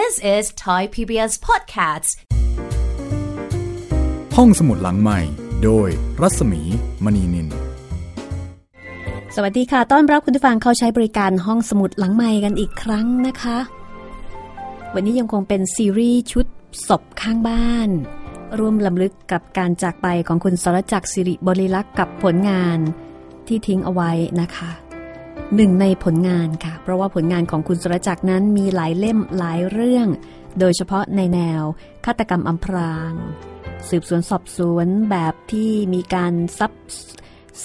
This is Thai PBS Podcasts ห้องสมุดหลังใหม่ โดยรัศมีมณีนิน สวัสดีค่ะ ต้อนรับคุณผู้ฟังเข้าใช้บริการห้องสมุดหลังใหม่กันอีกครั้งนะคะ วันนี้ยังคงเป็นซีรีส์ชุดศพข้างบ้าน ร่วมลำลึกกับการจากไปของคุณสรจักรสิริบริลักษ์กับผลงานที่ทิ้งเอาไว้นะคะ หนึ่งในผลงานค่ะ เพราะว่าผลงานของคุณสุรจักรนั้นมีหลายเล่มหลายเรื่อง โดยเฉพาะในแนวฆาตกรรมอำพราง สืบสวนสอบสวนแบบที่มีการซับ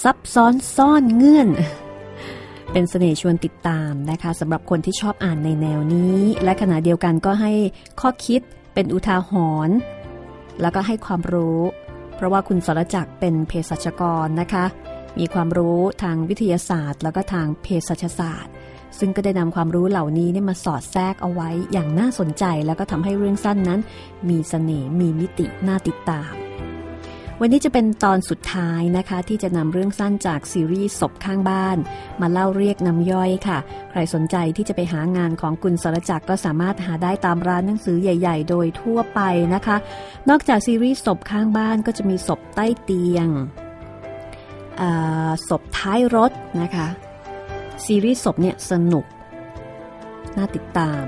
ซับซ้อนซ่อนเงื่อน เป็นเสน่ห์ชวนติดตามนะคะสำหรับคนที่ชอบอ่านในแนวนี้ และขณะเดียวกันก็ให้ข้อคิดเป็นอุทาหรณ์แล้วก็ให้ความรู้ เพราะว่าคุณสรจักรเป็นเภสัชกรนะคะ มีความรู้ทางวิทยาศาสตร์ แล้วก็ทางเภสัชศาสตร์ ซึ่งก็ได้นำความรู้เหล่านี้เนี่ยมาสอดแทรกเอาไว้อย่างน่าสนใจ แล้วก็ทำให้เรื่องสั้นนั้น มีสเสน่ห์มีมิติน่าติดตาม วันนี้จะเป็นตอนสุดท้ายนะคะ ที่จะนำเรื่องสั้นจากซีรีส์ศพข้างบ้าน มาเล่าเรียกน้ำย่อยค่ะ ใครสนใจที่จะไปหางานของกุลสรจักรก็สามารถหาได้ตามร้านหนังสือใหญ่ ๆ โดยทั่วไปนะคะ นอกจากซีรีส์ศพข้างบ้านก็จะมีศพใต้เตียง ศพท้ายรถนะคะ ซีรีส์ศพเนี่ยสนุก น่าติดตาม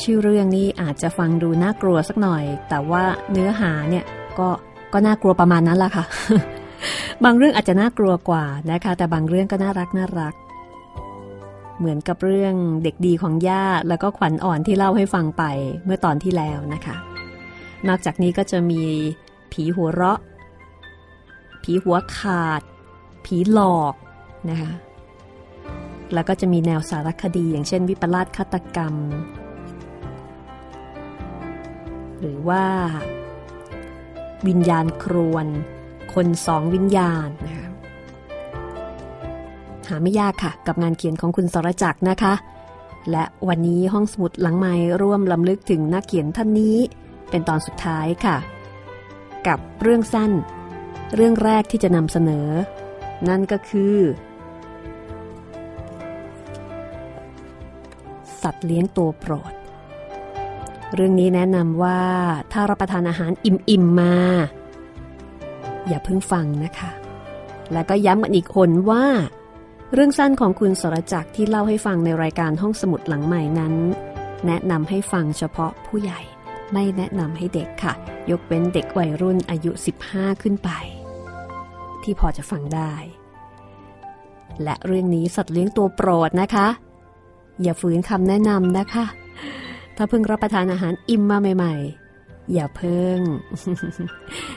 ชื่อเรื่องนี้อาจจะฟังดูน่ากลัวสักหน่อย แต่ว่าเนื้อหาเนี่ยก็ก็น่ากลัวประมาณนั้นละค่ะ บางเรื่องอาจจะน่ากลัวกว่านะคะ แต่บางเรื่องก็น่ารักน่ารัก เหมือนกับเรื่องเด็กดีของย่าแล้วก็ขวัญอ่อนที่เล่าให้ฟังไปเมื่อตอนที่แล้วนะคะ นอกจากนี้ก็จะมีผีหัวเราะ ผีหัวขาด ผีหลอกนะคะแล้วก็จะมีแนวสารคดีอย่างเช่นวิปลาสฆาตกรรม หรือว่า วิญญาณครวน คนสองวิญญาณนะคะหาไม่ยากค่ะ กับงานเขียนของคุณสรจักรนะคะ และวันนี้ห้องสมุดหลังไม้ร่วมลำลึกถึงนักเขียนท่านนี้ เป็นตอนสุดท้ายค่ะ กับเรื่องสั้น เรื่องแรกที่จะนำเสนอ นั่นก็คือ สัตว์เลี้ยงตัวโปรด เรื่องนี้แนะนำว่าถ้ารับประทานอาหารอิ่มๆมา อย่าเพิ่งฟังนะคะ และก็ย้ำกันอีกคนว่า เรื่องสั้นของคุณสรจักรที่เล่าให้ฟังในรายการห้องสมุดหลังใหม่นั้น แนะนำให้ฟังเฉพาะผู้ใหญ่ไม่แนะนำให้เด็กค่ะ ยกเว้นเด็กวัยรุ่นอายุ 15 ขึ้นไป ที่พอจะฟังได้ และเรื่องนี้สัตว์เลี้ยงตัวโปรดนะคะ อย่าฝืนคำแนะนำนะคะ ถ้าเพิ่งรับประทานอาหารอิ่มมาใหม่ ๆ อย่าเพิ่ง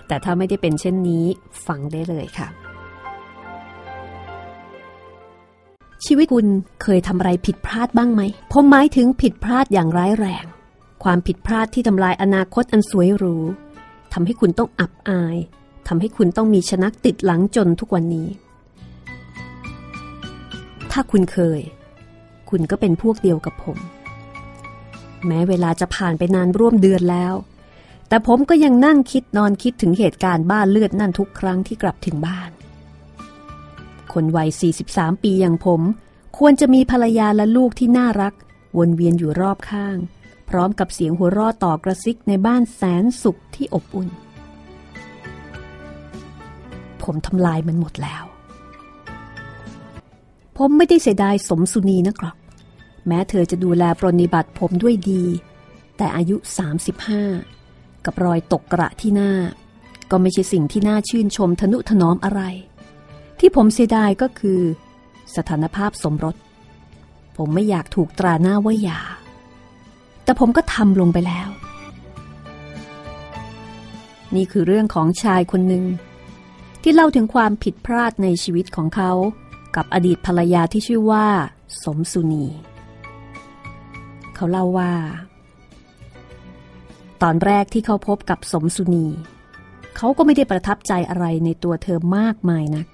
แต่ถ้าไม่ได้เป็นเช่นนี้ฟังได้เลยค่ะ ชีวิตคุณเคยทำอะไรผิดพลาดบ้างไหมผมหมายถึงผิดพลาดอย่างร้ายแรง ความผิดพลาดที่ทำลายอนาคตอันสวยหรูทำให้คุณต้องอับอาย ทำให้คุณต้องมีชนักติดหลังจนทุกวันนี้ ถ้าคุณเคย คุณก็เป็นพวกเดียวกับผม แม้เวลาจะผ่านไปนานร่วมเดือนแล้ว แต่ผมก็ยังนั่งคิดนอนคิดถึงเหตุการณ์บ้านเลือดนั่นทุกครั้งที่กลับถึงบ้าน คนวัย 43 ปีอย่างผม ควรจะมีภรรยาและลูกที่น่ารัก วนเวียนอยู่รอบข้าง พร้อมกับเสียงหัวเราะต่อกระซิกในบ้านแสนสุขที่อบอุ่น ผมทำลายมันหมดแล้ว ผมไม่ได้เสียดายสมสุนีนะครับ แม้เธอจะดูแลปรนิบัติผมด้วยดี แต่อายุ 35 กับรอยตกกระที่หน้า ก็ไม่ใช่สิ่งที่น่าชื่นชมทนุถนอมอะไร ที่ผมเสียดายก็คือ สถานภาพสมรส ผมไม่อยากถูกตราหน้าว่าหย่าแต่ผมก็ทำลงไปแล้ว นี่คือเรื่องของชายคนหนึ่ง ที่เล่าถึงความผิดพลาดในชีวิตของเขา กับอดีตภรรยาที่ชื่อว่า สมสุนี เขาเล่าว่า ตอนแรกที่เขาพบกับสมสุนี เขาก็ไม่ได้ประทับใจอะไรในตัวเธอมากมายนัก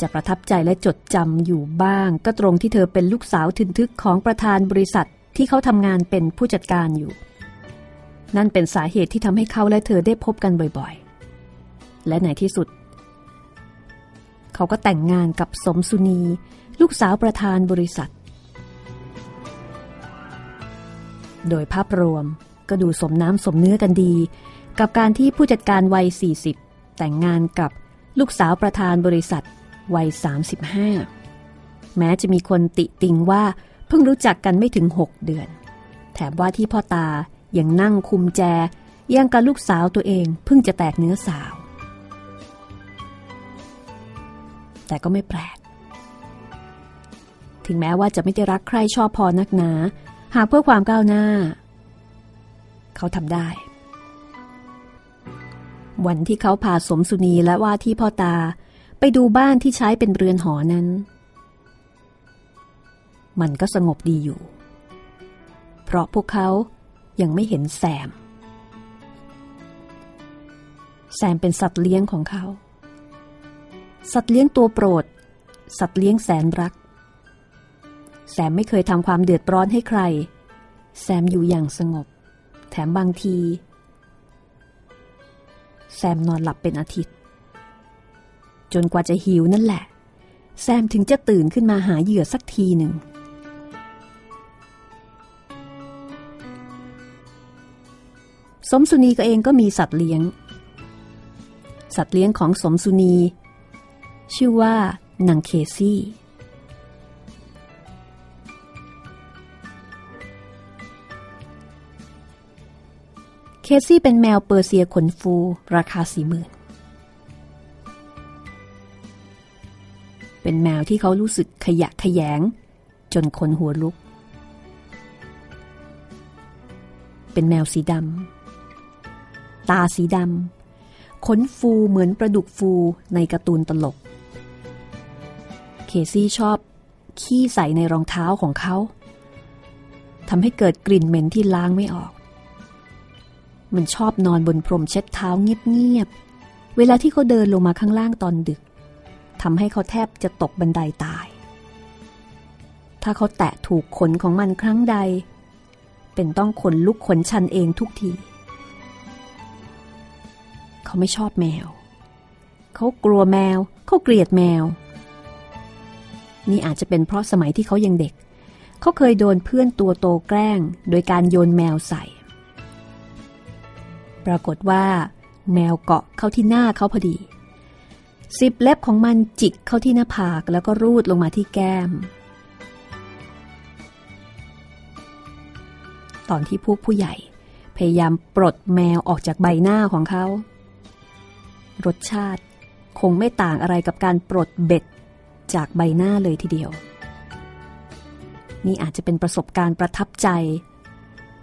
จะประทับใจและจดจำอยู่บ้าง ก็ตรงที่เธอเป็นลูกสาวทึนทึกของประธานบริษัทที่เขาทำงานเป็นผู้จัดการอยู่ นั่นเป็นสาเหตุที่ทำให้เขาและเธอได้พบกันบ่อย และในที่สุด เขาก็แต่งงานกับสมสุนี ลูกสาวประธานบริษัท โดยภาพรวมก็ดูสมน้ำสมเนื้อกันดี กับการที่ผู้จัดการวัย 40 แต่งงานกับลูกสาวประธานบริษัทวัย 35 แม้จะมีคนติติงว่าเพิ่งรู้จักกันไม่ถึง 6 เดือน แถมว่าที่พ่อตายังนั่งคุมแจยังกับลูกสาวตัวเองเพิ่งจะแตกเนื้อสาว แต่ก็ไม่แปลก ถึงแม้ว่าจะไม่ได้รักใครชอบพอนักหนา หากเพื่อความก้าวหน้า เขาทำได้ วันที่เขาพาสมสุนีและว่าที่พ่อตาไปดูบ้านที่ใช้เป็นเรือนหอนั้น มันก็สงบดีอยู่ เพราะพวกเขายังไม่เห็นแซม แซมเป็นสัตว์เลี้ยงของเขา สัตว์เลี้ยงตัวโปรด สัตว์เลี้ยงแสนรักแซมไม่เคยทำความเดือดร้อนให้ใครแซมอยู่อย่างสงบ แถมบางที แซมนอนหลับเป็นอาทิตย์ จนกว่าจะหิวนั่นแหละ แซมถึงจะตื่นขึ้นมาหาเหยื่อสักทีหนึ่งสมสุนีก็เองก็มีสัตว์เลี้ยง สัตว์เลี้ยงของสมสุนี ชื่อว่านางเคซี่ เคซี่เป็นแมวเปอร์เซียขนฟูราคาสี่หมื่นเป็นแมวที่เขารู้สึกขยะขยง จนคนหัวลุก เป็นแมวสีดำตาสีดำขนฟูเหมือนประดุกฟูในการ์ตูนตลก เคซี่ชอบขี้ใส่ในรองเท้าของเขาทำให้เกิดกลิ่นเหม็นที่ล้างไม่ออก มันชอบนอนบนพรมเช็ดเท้าเงียบๆ เวลาที่เขาเดินลงมาข้างล่างตอนดึกทำให้เขาแทบจะตกบันไดาตาย ถ้าเขาแตะถูกขนของมันครั้งใด เป็นต้องขนลุกขนชันเองทุกที เขาไม่ชอบแมว เขากลัวแมว เขาเกลียดแมว นี่อาจจะเป็นเพราะสมัยที่เขายังเด็ก เขาเคยโดนเพื่อนตัวโตแกล้ง โดยการโยนแมวใส่ ปรากฏว่า แมวเกาะเข้าที่หน้าเขาพอดีสิบเล็บของมันจิกเข้าที่หน้าผากแล้วก็รูดลงมาที่แก้ม ตอนที่พวกผู้ใหญ่ พยายามปลดแมวออกจากใบหน้าของเขา รสชาติคงไม่ต่างอะไรกับการปลดเบ็ด จากใบหน้าเลยทีเดียว นี่อาจจะเป็นประสบการณ์ประทับใจ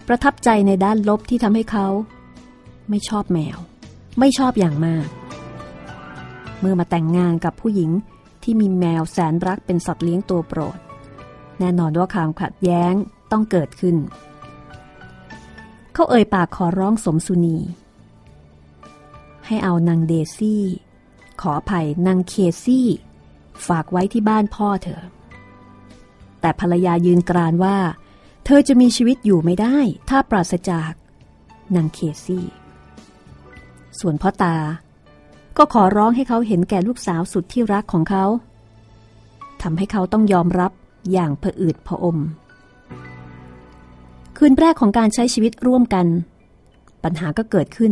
ประทับใจในด้านลบที่ทำให้เขา ไม่ชอบแมว ไม่ชอบอย่างมาก เมื่อมาแต่งงานกับผู้หญิงที่มีแมวแสนรักเป็นสัตว์เลี้ยงตัวโปรด แน่นอนว่าความขัดแย้งต้องเกิดขึ้น เขาเอ่ยปากขอร้องสมสุนี ให้เอานางเดซี่ ขออภัยนางเคซี่ ฝากไว้ที่บ้านพ่อเธอ แต่ภรรยายืนกรานว่า เธอจะมีชีวิตอยู่ไม่ได้ ถ้าปราศจากนางเคซี่ ส่วนพ่อตา ก็ขอร้องให้เขาเห็นแก่ลูกสาวสุดที่รักของเขาทำให้เขาต้องยอมรับอย่างผะอืดผะอม คืนแรกของการใช้ชีวิตร่วมกัน ปัญหาก็เกิดขึ้น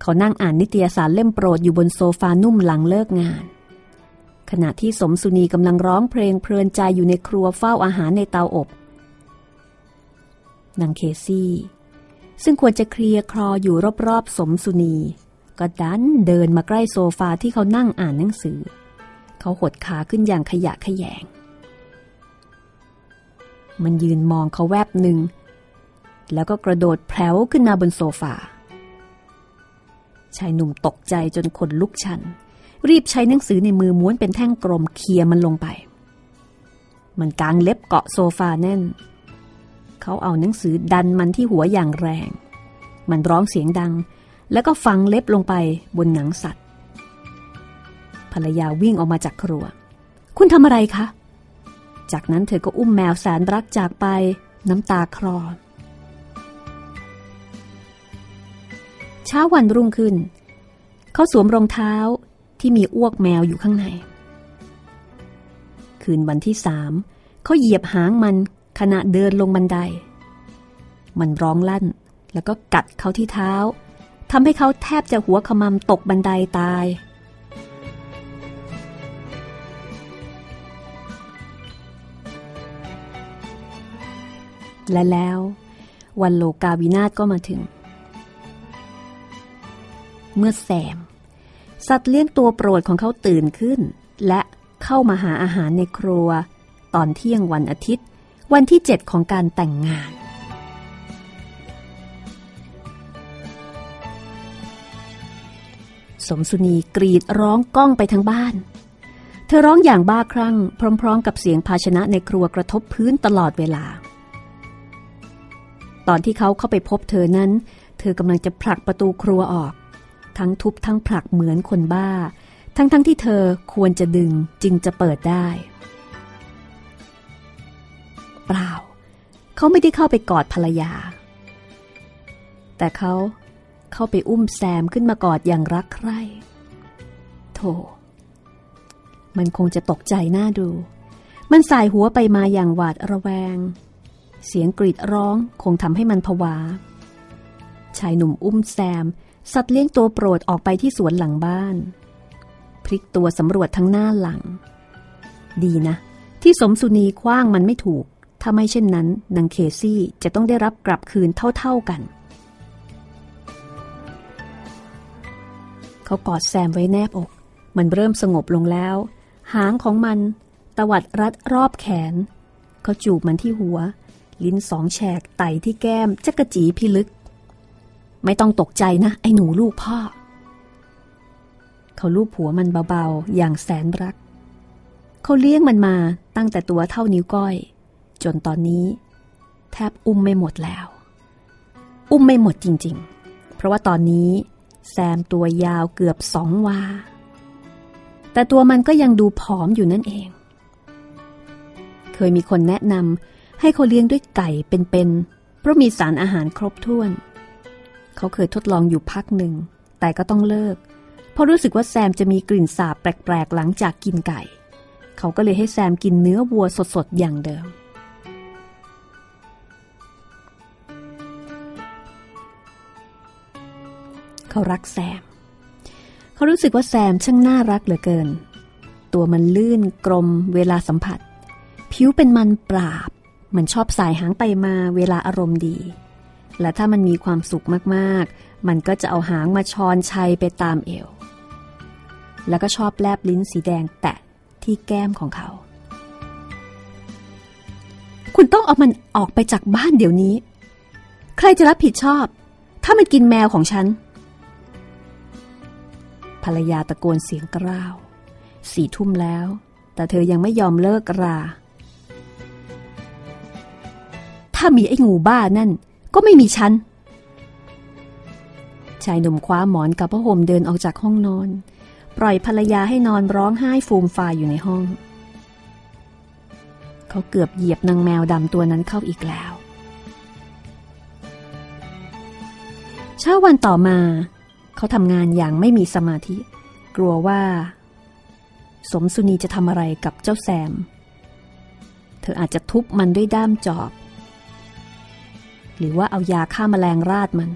เขานั่งอ่านนิตยสารเล่มโปรดอยู่บนโซฟานุ่มหลังเลิกงาน ขณะที่สมสุนีกำลังร้องเพลงเพลินใจอยู่ในครัวเฝ้าอาหารในเตาอบ นางเคซี่ ซึ่งควรจะเคลียร์คลออยู่รอบๆ สมสุนี ก็ดันเดินมาใกล้โซฟาที่เขานั่งอ่านหนังสือ เขาหดขาขึ้นอย่างขยะขยง มันยืนมองเขาแวบหนึ่ง แล้วก็กระโดดแผลวขึ้นมาบนโซฟาชายหนุ่มตกใจจนขนลุกชัน รีบใช้หนังสือในมือม้วนเป็นแท่งกลมเคลียมันลงไป มันกางเล็บเกาะโซฟาแน่น เขาเอาหนังสือดันมันที่หัวอย่างแรง มันร้องเสียงดัง แล้วก็ฟังเล็บลงไปบนหนังสัตว์ ภรรยาวิ่งออกมาจากครัว คุณทำอะไรคะ จากนั้นเธอก็อุ้มแมวแสนรักจากไปน้ำตาคลอเช้าวันรุ่งขึ้น เขาสวมรองเท้า ที่มีอ้วกแมวอยู่ข้างใน คืนวันที่สามเขาเหยียบหางมันขณะเดินลงบันได มันร้องลั่นแล้วก็กัดเขาที่เท้าทำให้เขาแทบจะหัวขมำตกบันไดาตาย และแล้ว วันโลกาวินาศก็มาถึง เมื่อแซม สัตว์เลี้ยงตัวโปรดของเขาตื่นขึ้น และเข้ามาหาอาหารในครัว ตอนเที่ยงวันอาทิตย์ วันที่เจ็ดของการแต่งงาน สมสุนีกรีดร้องก้องไปทั้งบ้าน เธอร้องอย่างบ้าคลั่ง พร้อม ๆ กับเสียงภาชนะในครัวกระทบพื้นตลอดเวลา ตอนที่เขาเข้าไปพบเธอนั้น เธอกำลังจะผลักประตูครัวออก ทั้งทุบทั้งผลักเหมือนคนบ้า ทั้งๆทที่เธอควรจะดึงจึงจะเปิดได้ เปล่า เขาไม่ได้เข้าไปกอดภรรยา แต่เขาเข้าไปอุ้มแซมขึ้นมากอดอย่างรักใคร่โธ่มันคงจะตกใจหน้าดู มันสายหัวไปมาอย่างหวาดระแวง เสียงกรีดร้องคงทำให้มันผวา ชายหนุ่มอุ้มแซม สัตว์เลี้ยงตัวโปรดออกไปที่สวนหลังบ้าน พลิกตัวสำรวจทั้งหน้าหลัง ดีนะ ที่สมสุนีคว้างมันไม่ถูก ถ้าไม่เช่นนั้นนางเคซี่จะต้องได้รับกลับคืนเท่าๆกัน เขากอดแซมไว้แนบอก มันเริ่มสงบลงแล้ว หางของมันตวัดรัดรอบแขน เขาจูบมันที่หัว ลิ้นสองแฉกไต่ที่แก้มจักระจีพิลึก ไม่ต้องตกใจนะ ไอ้หนูลูกพ่อ เขาลูบหัวมันเบาๆ อย่างแสนรัก เขาเลี้ยงมันมาตั้งแต่ตัวเท่านิ้วก้อย จนตอนนี้ แทบอุ้มไม่หมดแล้ว อุ้มไม่หมดจริงๆ เพราะว่าตอนนี้แซมตัวยาวเกือบสองวา แต่ตัวมันก็ยังดูผอมอยู่นั่นเอง เคยมีคนแนะนำให้เขาเลี้ยงด้วยไก่เป็นๆเพราะมีสารอาหารครบถ้วน เขาเคยทดลองอยู่พักหนึ่ง แต่ก็ต้องเลิก เพราะรู้สึกว่าแซมจะมีกลิ่นสาบแปลกๆหลังจากกินไก่ เขาก็เลยให้แซมกินเนื้อวัวสดๆอย่างเดิม เขารักแซม เขารู้สึกว่าแซมช่างน่ารักเหลือเกิน ตัวมันลื่นกลมเวลาสัมผัส ผิวเป็นมันปราบ มันชอบสายหางไปมาเวลาอารมณ์ดี และถ้ามันมีความสุขมากๆ มันก็จะเอาหางมาชอนชัยไปตามเอว แล้วก็ชอบแลบลิ้นสีแดงแตะที่แก้มของเขา คุณต้องเอามันออกไปจากบ้านเดี๋ยวนี้ ใครจะรับผิดชอบ ถ้ามันกินแมวของฉัน ภรรยาตะโกนเสียงกร้าวสี่ทุ่มแล้ว แต่เธอยังไม่ยอมเลิกรา ถ้ามีไอ้งูบ้านั่น ก็ไม่มีฉัน ชายหนุ่มคว้าหมอนกับผ้าห่มเดินออกจากห้องนอน ปล่อยภรรยาให้นอนร้องไห้ฟูมฟายอยู่ในห้อง เขาเกือบเหยียบนางแมวดำตัวนั้นเข้าอีกแล้วเช้าวันต่อมา เขาทำงานอย่างไม่มีสมาธิ กลัวว่า สมสุนีจะทำอะไรกับเจ้าแซม เธออาจจะทุบมันด้วยด้ามจอบ หรือว่าเอายาฆ่ามาแมลงราดมัน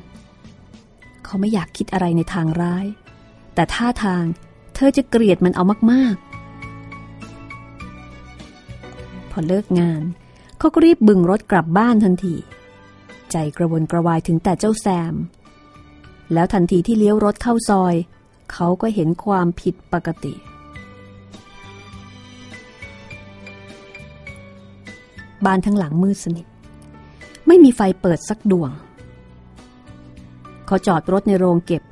เขาไม่อยากคิดอะไรในทางร้าย แต่ท่าทางเธอจะเกลียดมันเอามาก ๆ พอเลิกงานเขาก็รีบบึงรถกลับบ้านทันที ใจกระวนกระวายถึงแต่เจ้าแซม แล้วทันทีที่เลี้ยวรถเข้าซอย เขาก็เห็นความผิดปกติบ้านทั้งหลังมืดสนิท ไม่มีไฟเปิดสักดวง เขาจอดรถในโรงเก็บ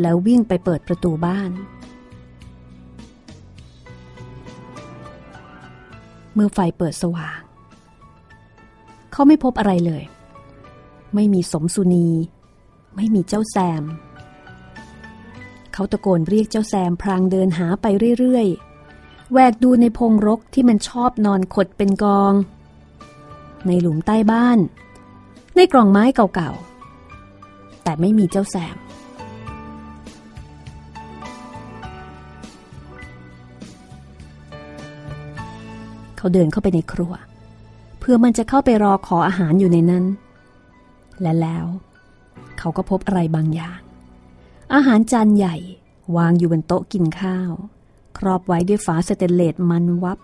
แล้ววิ่งไปเปิดประตูบ้าน เมื่อไฟเปิดสว่าง เขาไม่พบอะไรเลย ไม่มีสมสุนี ไม่มีเจ้าแซม เขาตะโกนเรียกเจ้าแซมพรางเดินหาไปเรื่อยๆ แวกดูในพงรกที่มันชอบนอนขดเป็นกอง ในหลุมใต้บ้าน ในกล่องไม้เก่าๆ แต่ไม่มีเจ้าแซม เขาเดินเข้าไปในครัว เพื่อมันจะเข้าไปรอขออาหารอยู่ในนั้น และแล้ว เขาก็พบอะไรบางอย่าง อาหารจานใหญ่วางอยู่บนโต๊ะกินข้าว ครอบไว้ด้วยฝาสเตนเลสมันวับ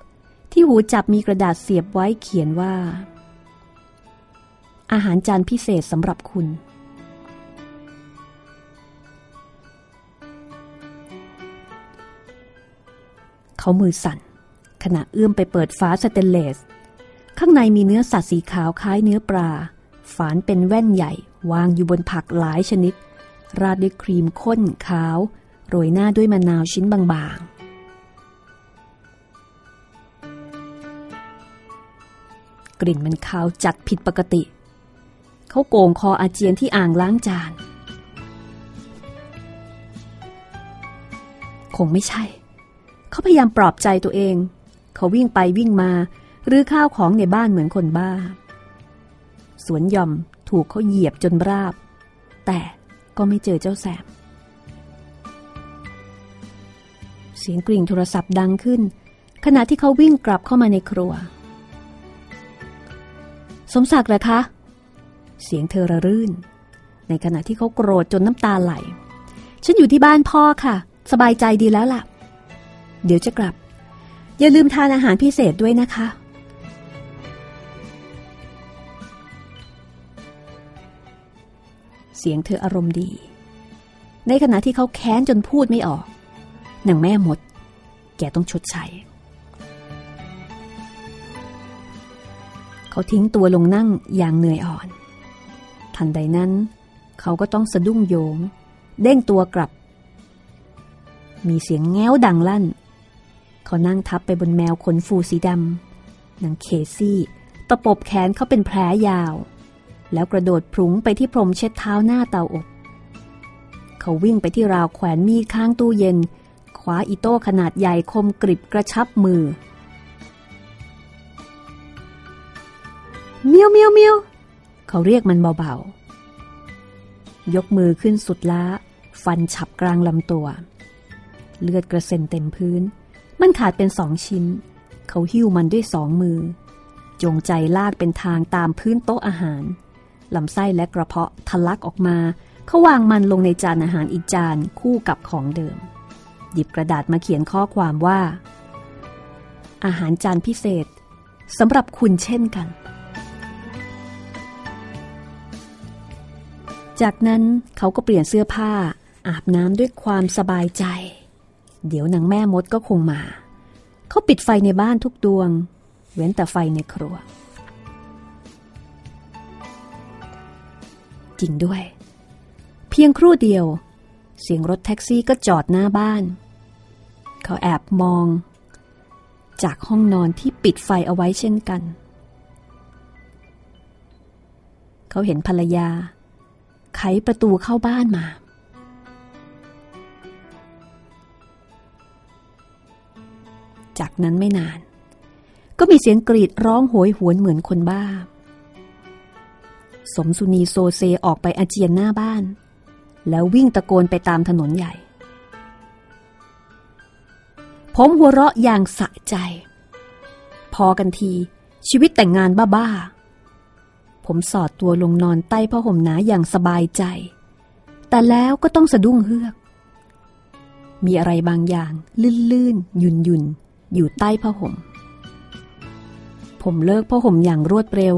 ที่หูจับมีกระดาษเสียบไว้เขียนว่า อาหารจานพิเศษสำหรับคุณ เขามือสั่น ขณะเอื้อมไปเปิดฝาสเตนเลส ข้างในมีเนื้อสัตว์สีขาวคล้ายเนื้อปลา ฝานเป็นแว่นใหญ่ วางอยู่บนผักหลายชนิด ราดด้วยครีมข้นขาว โรยหน้าด้วยมะนาวชิ้นบางๆกลิ่นมันคาวจัดผิดปกติ เขาโกงคออาเจียนที่อ่างล้างจาน คงไม่ใช่ เขาพยายามปลอบใจตัวเอง เขาวิ่งไปวิ่งมาหรือข้าวของในบ้านเหมือนคนบ้า สวนย่อมถูกเขาเหยียบจนราบ แต่ก็ไม่เจอเจ้าแสมเสียงกริ่งโทรศัพท์ดังขึ้น ขณะที่เขาวิ่งกลับเข้ามาในครัว สมศักดิ์เหรอคะ เสียงเธอระรื่น ในขณะที่เขาโกรธจนน้ำตาไหล ฉันอยู่ที่บ้านพ่อค่ะ สบายใจดีแล้วล่ะ เดี๋ยวจะกลับ อย่าลืมทานอาหารพิเศษด้วยนะคะ เสียงเธออารมณ์ดี ในขณะที่เขาแค้นจนพูดไม่ออกนางแม่หมด แกต้องชดใช้เขาทิ้งตัวลงนั่งอย่างเหนื่อยอ่อน ทันใดนั้น เขาก็ต้องสะดุ้งโยง เด้งตัวกลับ มีเสียงแง้วดังลั่น เขานั่งทับไปบนแมวขนฟูสีดำนางเคซี่ตะปบแขนเขาเป็นแผลยาว แล้วกระโดดพลุงไปที่พรมเช็ดเท้าหน้าเตาอบ เขาวิ่งไปที่ราวแขวนมีดข้างตู้เย็นคว้าอิโต้ขนาดใหญ่คมกริบกระชับมือ เมียวเมียวเมียว เขาเรียกมันเบาๆ ยกมือขึ้นสุดล้า ฟันฉับกลางลำตัว เลือดกระเซ็นเต็มพื้น มันขาดเป็นสองชิ้น เขาหิ้วมันด้วยสองมือ จงใจลากเป็นทางตามพื้นโต๊ะอาหารลำไส้และกระเพาะทะลักออกมา เขาวางมันลงในจานอาหารอีกจานคู่กับของเดิม หยิบกระดาษมาเขียนข้อความว่า อาหารจานพิเศษสำหรับคุณเช่นกัน จากนั้นเขาก็เปลี่ยนเสื้อผ้า อาบน้ำด้วยความสบายใจ เดี๋ยวนางแม่มดก็คงมา เขาปิดไฟในบ้านทุกดวง เว้นแต่ไฟในครัว จริงด้วย เพียงครู่เดียว เสียงรถแท็กซี่ก็จอดหน้าบ้าน เขาแอบมอง จากห้องนอนที่ปิดไฟเอาไว้เช่นกัน เขาเห็นภรรยา ไขประตูเข้าบ้านมา จากนั้นไม่นาน ก็มีเสียงกรีดร้องโหยหวนเหมือนคนบ้า สมสุนีโซเซออกไปอาเจียนหน้าบ้าน แล้ววิ่งตะโกนไปตามถนนใหญ่ ผมหัวเราะอย่างสะใจ พอกันทีชีวิตแต่งงานบ้าๆ ผมสอดตัวลงนอนใต้ผ้าห่มหนาอย่างสบายใจ แต่แล้วก็ต้องสะดุ้งเฮือก มีอะไรบางอย่าง ลื่นๆ ยุนยุนอยู่ใต้ผ้าห่ม ผมเลิกผ้าห่มอย่างรวดเร็ว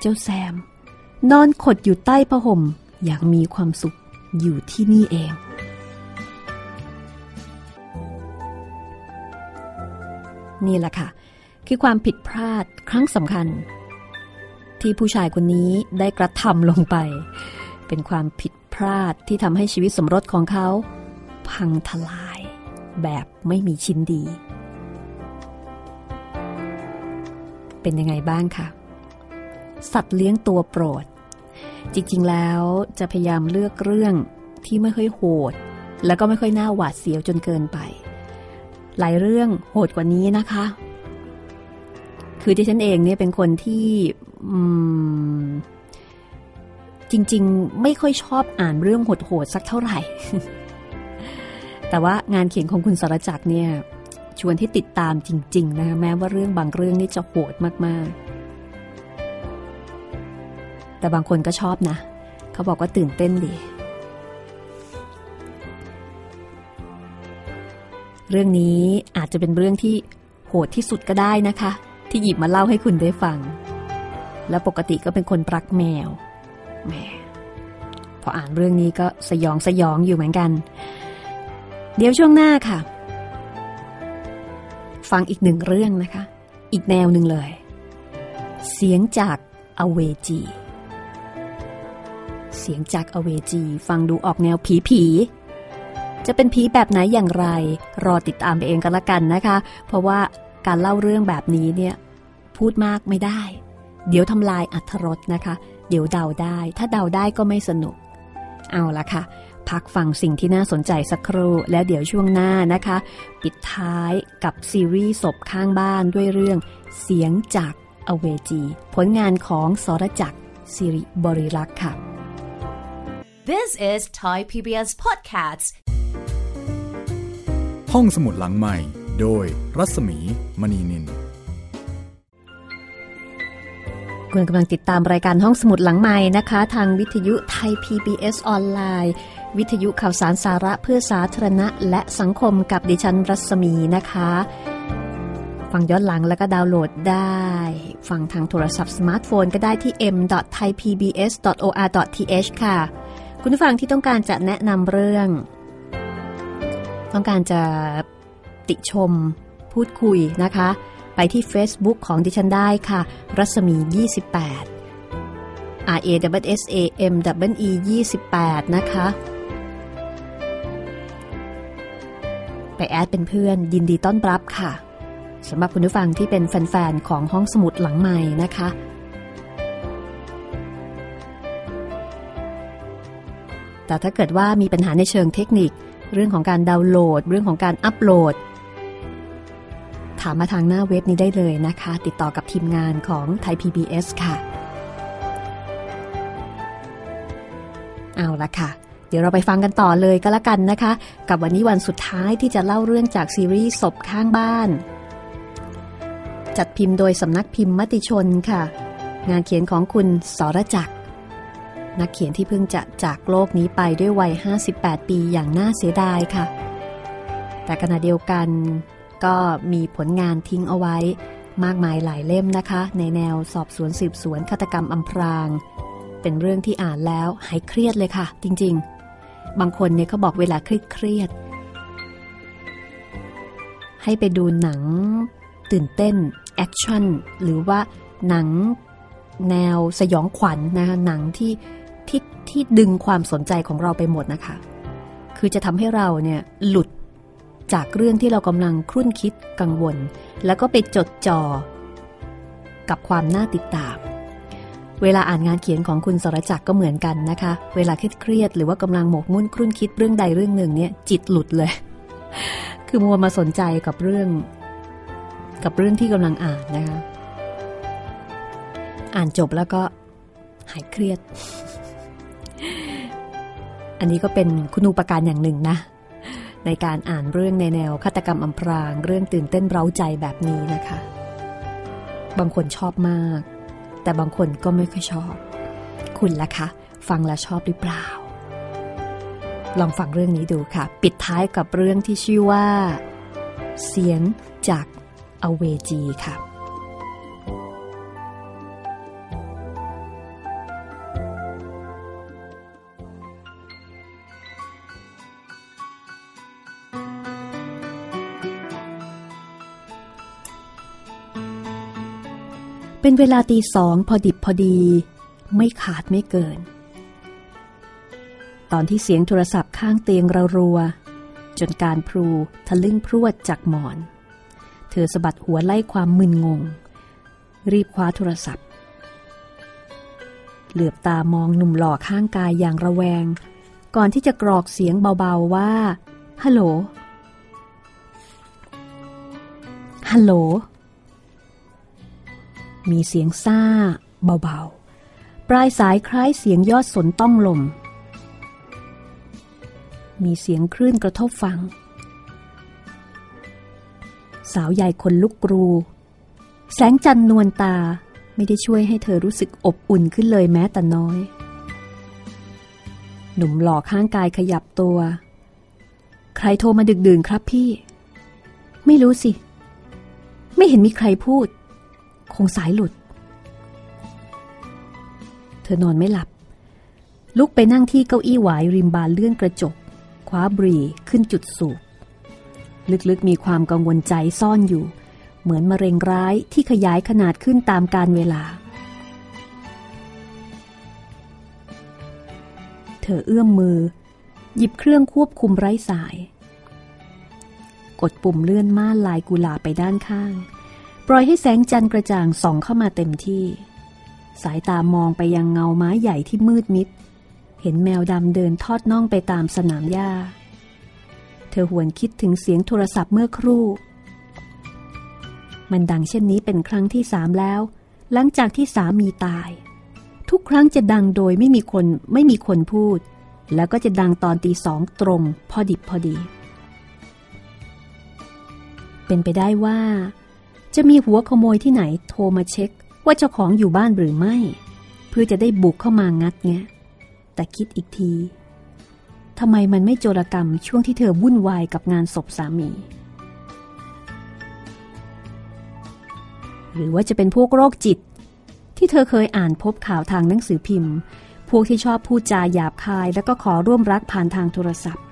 เจ้าแซม นอนขดอยู่ใต้ผ้าห่มอย่างมีความสุขอยู่ที่นี่เองนี่แหละค่ะ คือความผิดพลาดครั้งสำคัญ ที่ผู้ชายคนนี้ได้กระทำลงไป เป็นความผิดพลาดที่ทำให้ชีวิตสมรสของเขา พังทลาย แบบไม่มีชิ้นดี เป็นยังไงบ้างคะสัตว์เลี้ยงตัวโปรด จริงๆแล้วจะพยายามเลือกเรื่องที่ไม่ค่อยโหด แล้วก็ไม่ค่อยน่าหวาดเสียวจนเกินไป หลายเรื่องโหดกว่านี้นะคะ คือที่ฉันเองเนี่ยเป็นคนที่ จริง ๆ ไม่ค่อยชอบอ่านเรื่องโหดๆสักเท่าไหร่ แต่ว่างานเขียนของคุณสรจักรเนี่ย ชวนที่ติดตามจริง ๆ นะแม้ว่าเรื่องบางเรื่องนี่จะโหดมากๆ แต่บางคนก็ชอบนะ เขาบอกว่าตื่นเต้นดีเรื่องนี้อาจจะเป็นเรื่องที่โหดที่สุดก็ได้นะคะ ที่หยิบมาเล่าให้คุณได้ฟัง และปกติก็เป็นคนรักแมวแหมพออ่านเรื่องนี้ก็สยองสยองอยู่เหมือนกัน เดี๋ยวช่วงหน้าค่ะ ฟังอีกหนึ่งเรื่องนะคะ อีกแนวหนึ่งเลย เสียงจากอเวจี เสียงจากอเวจี ฟังดูออกแนวผีผีจะเป็นผีแบบไหนอย่างไร รอติดตามไปเองกันละกันนะคะ เพราะว่าการเล่าเรื่องแบบนี้เนี่ย พูดมากไม่ได้ เดี๋ยวทำลายอัธรสนะคะ เดี๋ยวเดาได้ ถ้าเดาได้ก็ไม่สนุก เอาละค่ะ พักฟังสิ่งที่น่าสนใจสักครู่ และเดี๋ยวช่วงหน้านะคะ ปิดท้ายกับซีรีส์ศพข้างบ้านด้วยเรื่อง เสียงจากอเวจี ผลงานของสรจักรสิริบริรักษ์ค่ะ This is Thai PBS Podcasts. ห้องสมุดหลังใหม่ โดยรัศมีมณีนิน คุณกำลังติดตามรายการห้องสมุดหลังใหม่นะคะ ทางวิทยุไทย PBS ออนไลน์ วิทยุข่าวสารสาระเพื่อสาธารณะ และสังคมกับดิฉันรัศมีนะคะ ฟังย้อนหลังแล้วก็ดาวน์โหลดได้ ฟังทางโทรศัพท์สมาร์ทโฟนก็ได้ที่ m.thaipbs.or.th ค่ะ คุณผู้ฟังที่ต้องการจะแนะนำเรื่อง ต้องการจะติชมพูดคุยนะคะ ไปที่ Facebook ของดิฉันได้ค่ะ รัศมี 28 R A W S A M W E 28 นะคะ ไปแอดเป็นเพื่อนยินดีต้อนรับค่ะสำหรับคุณผู้ฟังที่เป็นแฟนๆ ของห้องสมุดหลังใหม่นะคะแต่ถ้าเกิดว่ามีปัญหาในเชิงเทคนิค เรื่องของการดาวน์โหลด เรื่องของการอัปโหลด ถามมาทางหน้าเว็บนี้ได้เลยนะคะ ติดต่อกับทีมงานของไทย PBS ค่ะ เอาละค่ะ เดี๋ยวเราไปฟังกันต่อเลยก็แล้วกันนะคะ กับวันนี้วันสุดท้ายที่จะเล่าเรื่องจากซีรีส์ศพข้างบ้าน จัดพิมพ์โดยสำนักพิมพ์มติชนค่ะ งานเขียนของคุณสรจักรนักเขียนที่เพิ่งจะจากโลกนี้ไปด้วยวัย 58 ปีอย่างน่าเสียดายค่ะ แต่ขณะเดียวกัน ก็มีผลงานทิ้งเอาไว้มากมายหลายเล่มนะคะ ในแนวสอบสวนสืบสวนฆาตกรรมอำพราง เป็นเรื่องที่อ่านแล้วหายเครียดเลยค่ะ จริง ๆ บางคนเนี่ยเขาบอกเวลาเครียด ให้ไปดูหนังตื่นเต้น action หรือว่าหนังแนวสยองขวัญนะคะหนังที่ที่ที่ดึงความสนใจของเราไปหมดนะคะ คือจะทำให้เราเนี่ยหลุด จากเรื่องที่เรากำลังครุ่นคิดกังวล แล้วก็ไปจดจ่อกับความน่าติดตาม เวลาอ่านงานเขียนของคุณสรจักรก็เหมือนกันนะคะ เวลาเครียดหรือว่ากำลังหมกมุ่นครุ่นคิดเรื่องใดเรื่องหนึ่งเนี่ยจิตหลุดเลย คือมัวมาสนใจกับเรื่อง กับเรื่องที่กำลังอ่านนะคะ อ่านจบแล้วก็หายเครียด อันนี้ก็เป็นคุณูปการอย่างหนึ่งนะ ในการอ่านเรื่องในแนวฆาตกรรมอำพราง เรื่องตื่นเต้นเร้าใจแบบนี้นะคะ บางคนชอบมาก แต่บางคนก็ไม่ค่อยชอบ คุณล่ะคะ ฟังแล้วชอบหรือเปล่า ลองฟังเรื่องนี้ดูค่ะ ปิดท้ายกับเรื่องที่ชื่อว่า เสียงจากอเวจีค่ะ เป็นเวลาตีสองพอดิบพอดี ไม่ขาดไม่เกิน ตอนที่เสียงโทรศัพท์ข้างเตียงเรารัว จนการพลูทะลึ่งพรวดจากหมอน เธอสะบัดหัวไล่ความมึนงง รีบคว้าโทรศัพท์ เหลือบตามองหนุ่มหล่อข้างกายอย่างระแวง ก่อนที่จะกรอกเสียงเบาๆว่าฮัลโหลฮัลโหล มีเสียงซ่า เบาๆ ปลายสายคล้ายเสียงยอดสนต้องลม มีเสียงคลื่นกระทบฟัง สาวใหญ่คนลุกกรู แสงจันนวลตาไม่ได้ช่วยให้เธอรู้สึกอบอุ่นขึ้นเลยแม้แต่น้อย หนุ่มหล่อข้างกายขยับตัว ใครโทรมาดึกดื่นครับพี่ ไม่รู้สิ ไม่เห็นมีใครพูด คงสายหลุด เธอนอนไม่หลับ ลุกไปนั่งที่เก้าอี้หวายริมบานเลื่อนกระจก คว้าบรีขึ้นจุดสูบ ลึกๆมีความกังวลใจซ่อนอยู่ เหมือนมะเร็งร้ายที่ขยายขนาดขึ้นตามการเวลา เธอเอื้อมมือ หยิบเครื่องควบคุมไร้สาย กดปุ่มเลื่อนม่านลายกุหลาบไปด้านข้าง ปล่อยให้แสงจันทร์กระจ่างส่องเข้ามาเต็มที่ สายตามองไปยังเงาไม้ใหญ่ที่มืดมิด เห็นแมวดำเดินทอดน่องไปตามสนามหญ้า เธอหวนคิดถึงเสียงโทรศัพท์เมื่อครู่ มันดังเช่นนี้เป็นครั้งที่สามแล้ว หลังจากที่สามีตาย ทุกครั้งจะดังโดยไม่มีคนไม่มีคนพูด แล้วก็จะดังตอนตีสองตรง พอดิบพอดี เป็นไปได้ว่า จะมีหัวขโมยที่ไหนโทรมาเช็ค ว่าเจ้าของอยู่บ้านหรือไม่ เพื่อจะได้บุกเข้ามางัดแงะแต่คิดอีกทีทำไมมันไม่โจรกรรมช่วงที่เธอวุ่นวายกับงานศพสามี หรือว่าจะเป็นพวกโรคจิต ที่เธอเคยอ่านพบข่าวทางหนังสือพิมพ์ พวกที่ชอบพูดจาหยาบคายแล้วก็ขอร่วมรักผ่านทางโทรศัพท์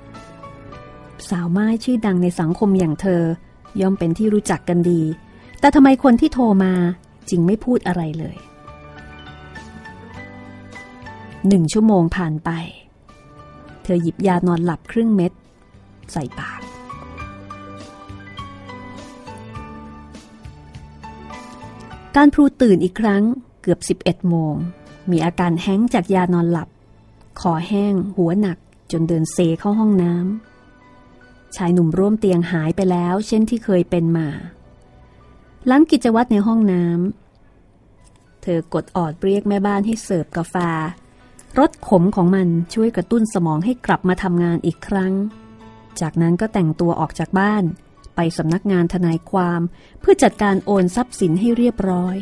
สาวไม้ชื่อดังในสังคมอย่างเธอย่อมเป็นที่รู้จักกันดี แต่ทำไมคนที่โทรมาจึงไม่พูดอะไรเลยหนึ่งชั่วโมงผ่านไป เธอหยิบยานอนหลับครึ่งเม็ด ใส่ปาก การพลูตื่นอีกครั้งเกือบ 11 โมง มีอาการแห้งจากยานอนหลับ คอแห้ง หัวหนักจนเดินเซเข้าห้องน้ำชายหนุ่มร่วมเตียงหายไปแล้ว เช่นที่เคยเป็นมา หลังกิจวัตรในห้องน้ำเธอกดออดเรียกแม่บ้านให้เสิร์ฟกาแฟรสขมของมันช่วยกระตุ้นสมองให้กลับมาทำงานอีกครั้ง จากนั้นก็แต่งตัวออกจากบ้าน ไปสำนักงานทนายความเพื่อจัดการโอนทรัพย์สินให้เรียบร้อย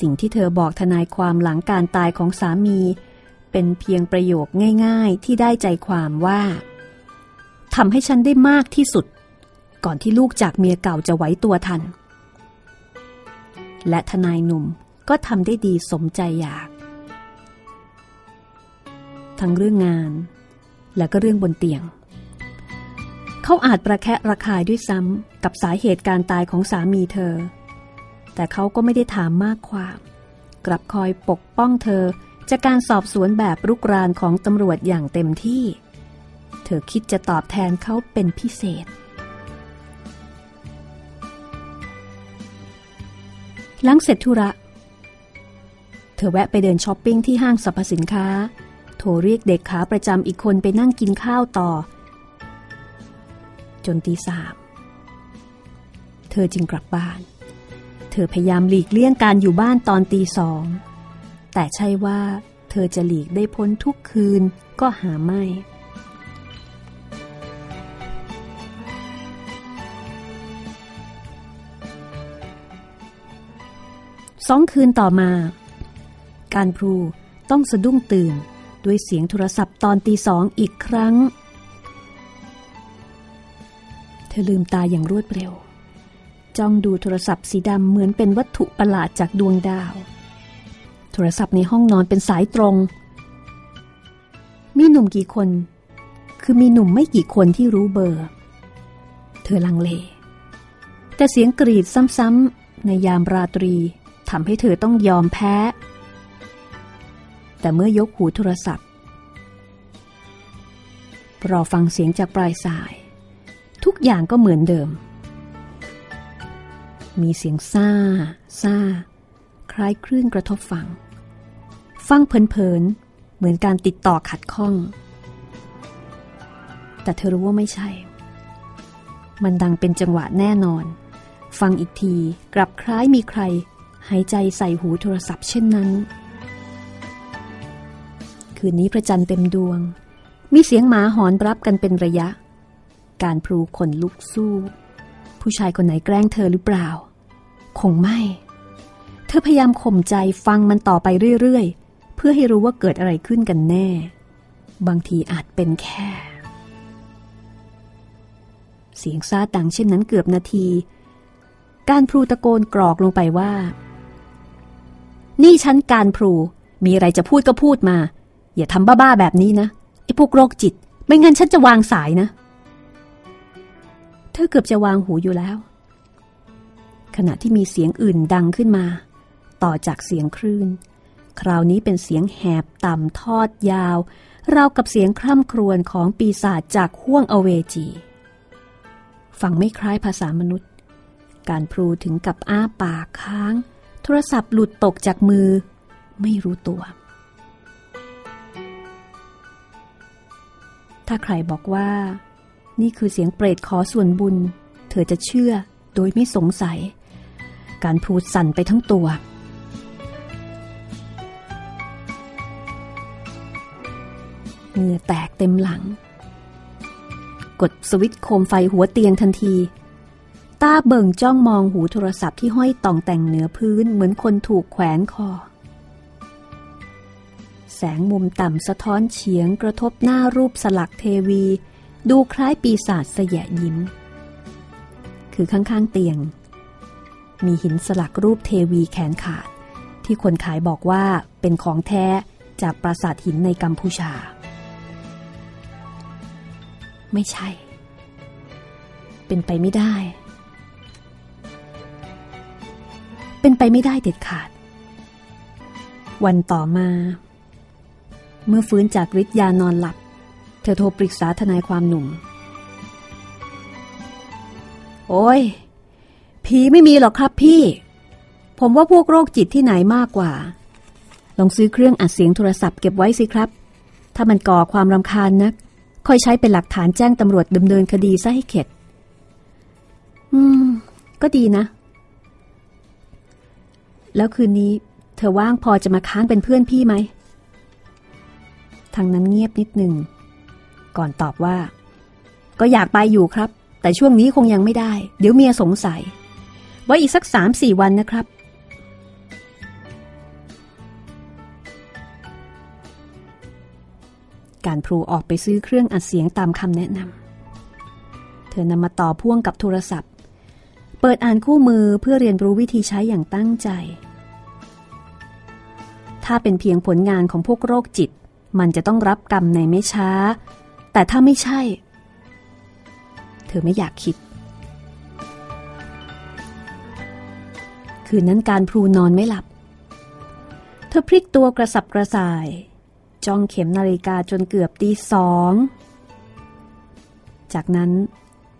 สิ่งที่เธอบอกทนายความหลังการตายของสามี เป็นเพียงประโยคง่าย ๆ ที่ได้ใจความว่าทำให้ฉันได้มากที่สุด ก่อนที่ลูกจากเมียเก่าจะไหวตัวทัน และทนายหนุ่มก็ทำได้ดีสมใจอยาก ทั้งเรื่องงาน และก็เรื่องบนเตียง เขาอาจประแคะระคายด้วยซ้ำกับสาเหตุการตายของสามีเธอ แต่เขาก็ไม่ได้ถามมากความ กลับคอยปกป้องเธอจากการสอบสวนแบบรุกรานของตำรวจอย่างเต็มที่ เธอคิดจะตอบแทนเขาเป็นพิเศษ หลังเสร็จธุระ เธอแวะไปเดินช้อปปิ้งที่ห้างสรรพสินค้า โทรเรียกเด็กขาประจำอีกคนไปนั่งกินข้าวต่อ จนตีสามเธอจึงกลับบ้าน เธอพยายามหลีกเลี่ยงการอยู่บ้านตอนตีสอง แต่ใช่ว่าเธอจะหลีกได้พ้นทุกคืนก็หาไม่ สองคืนต่อมา การพลูต้องสะดุ้งตื่นด้วยเสียงโทรศัพท์ตอนตีสองอีกครั้ง เธอลืมตาอย่างรวดเร็ว จ้องดูโทรศัพท์สีดำเหมือนเป็นวัตถุประหลาดจากดวงดาว โทรศัพท์ในห้องนอนเป็นสายตรง มีหนุ่มกี่คน คือมีหนุ่มไม่กี่คนที่รู้เบอร์ เธอลังเล แต่เสียงกรีดซ้ำๆในยามราตรีำให้เธอต้องยอมแพ้ แต่เมื่อยกหูโทรศัพท์ รอฟังเสียงจากปลายสาย ทุกอย่างก็เหมือนเดิม มีเสียงซ่าซ่า คล้ายคลื่นกระทบฟัง ฟังเพลินๆ เหมือนการติดต่อขัดข้อง แต่เธอรู้ว่าไม่ใช่ มันดังเป็นจังหวะแน่นอนฟังอีกทีกลับคล้ายมีใคร หายใจใส่หูโทรศัพท์เช่นนั้น คืนนี้พระจันทร์เต็มดวง มีเสียงหมาหอนรับกันเป็นระยะ การพลูขนลุกสู้ ผู้ชายคนไหนแกล้งเธอหรือเปล่า คงไม่ เธอพยายามข่มใจฟังมันต่อไปเรื่อยๆ เพื่อให้รู้ว่าเกิดอะไรขึ้นกันแน่ บางทีอาจเป็นแค่ เสียงซาดังเช่นนั้นเกือบนาทีการพลูตะโกนกรอกลงไปว่า นี่ฉันการพลูมีอะไรจะพูดก็พูดมา อย่าทำบ้าๆแบบนี้นะไอ้พวกโรคจิต ไม่งั้นฉันจะวางสายนะ เธอเกือบจะวางหูอยู่แล้ว ขณะที่มีเสียงอื่นดังขึ้นมา ต่อจากเสียงคลื่น คราวนี้เป็นเสียงแหบต่ำทอดยาวราวกับเสียงคร่ำครวญของปีศาจจากห้วงอเวจีฟังไม่คล้ายภาษามนุษย์ การพลูถึงกับอ้าปากค้าง โทรศัพท์หลุดตกจากมือ ไม่รู้ตัว ถ้าใครบอกว่า นี่คือเสียงเปรตขอส่วนบุญ เธอจะเชื่อโดยไม่สงสัย การพูดสั่นไปทั้งตัว เหงื่อแตกเต็มหลัง กดสวิตช์โคมไฟหัวเตียงทันที ตาเบิ่งจ้องมองหูโทรศัพท์ที่ห้อยต่องแต่งเหนือพื้นเหมือนคนถูกแขวนคอ แสงมุมต่ำสะท้อนเฉียงกระทบหน้ารูปสลักเทวี ดูคล้ายปีศาจเสยะยิ้ม คือข้างๆเตียง มีหินสลักรูปเทวีแขนขาด ที่คนขายบอกว่าเป็นของแท้จากปราสาทหินในกัมพูชา ไม่ใช่ เป็นไปไม่ได้ เป็นไปไม่ได้เด็ดขาด วันต่อมา เมื่อฟื้นจากฤทธิ์ยานอนหลับ เธอโทรปรึกษาทนายความหนุ่ม โอ้ย ผีไม่มีหรอกครับพี่ ผมว่าพวกโรคจิตที่ไหนมากกว่า ลองซื้อเครื่องอัดเสียงโทรศัพท์เก็บไว้สิครับ ถ้ามันก่อความรำคาญนัก ค่อยใช้เป็นหลักฐานแจ้งตำรวจดำเนินคดีซะให้เข็ด อืม ก็ดีนะ แล้วคืนนี้ เธอว่างพอจะมาค้างเป็นเพื่อนพี่ไหม ทางนั้นเงียบนิดหนึ่ง ก่อนตอบว่า ก็อยากไปอยู่ครับ แต่ช่วงนี้คงยังไม่ได้ เดี๋ยวเมียสงสัย ไว้อีกสักสามสี่วันนะครับ การพลูออกไปซื้อเครื่องอัดเสียงตามคำแนะนำ เธอนำมาต่อพ่วงกับโทรศัพท์เปิดอ่านคู่มือเพื่อเรียนรู้วิธีใช้อย่างตั้งใจ ถ้าเป็นเพียงผลงานของพวกโรคจิต มันจะต้องรับกรรมในไม่ช้า แต่ถ้าไม่ใช่ เธอไม่อยากคิด คืนนั้นการพลูนอนไม่หลับ เธอพลิกตัวกระสับกระส่าย จ้องเข็มนาฬิกาจนเกือบตีสอง จากนั้น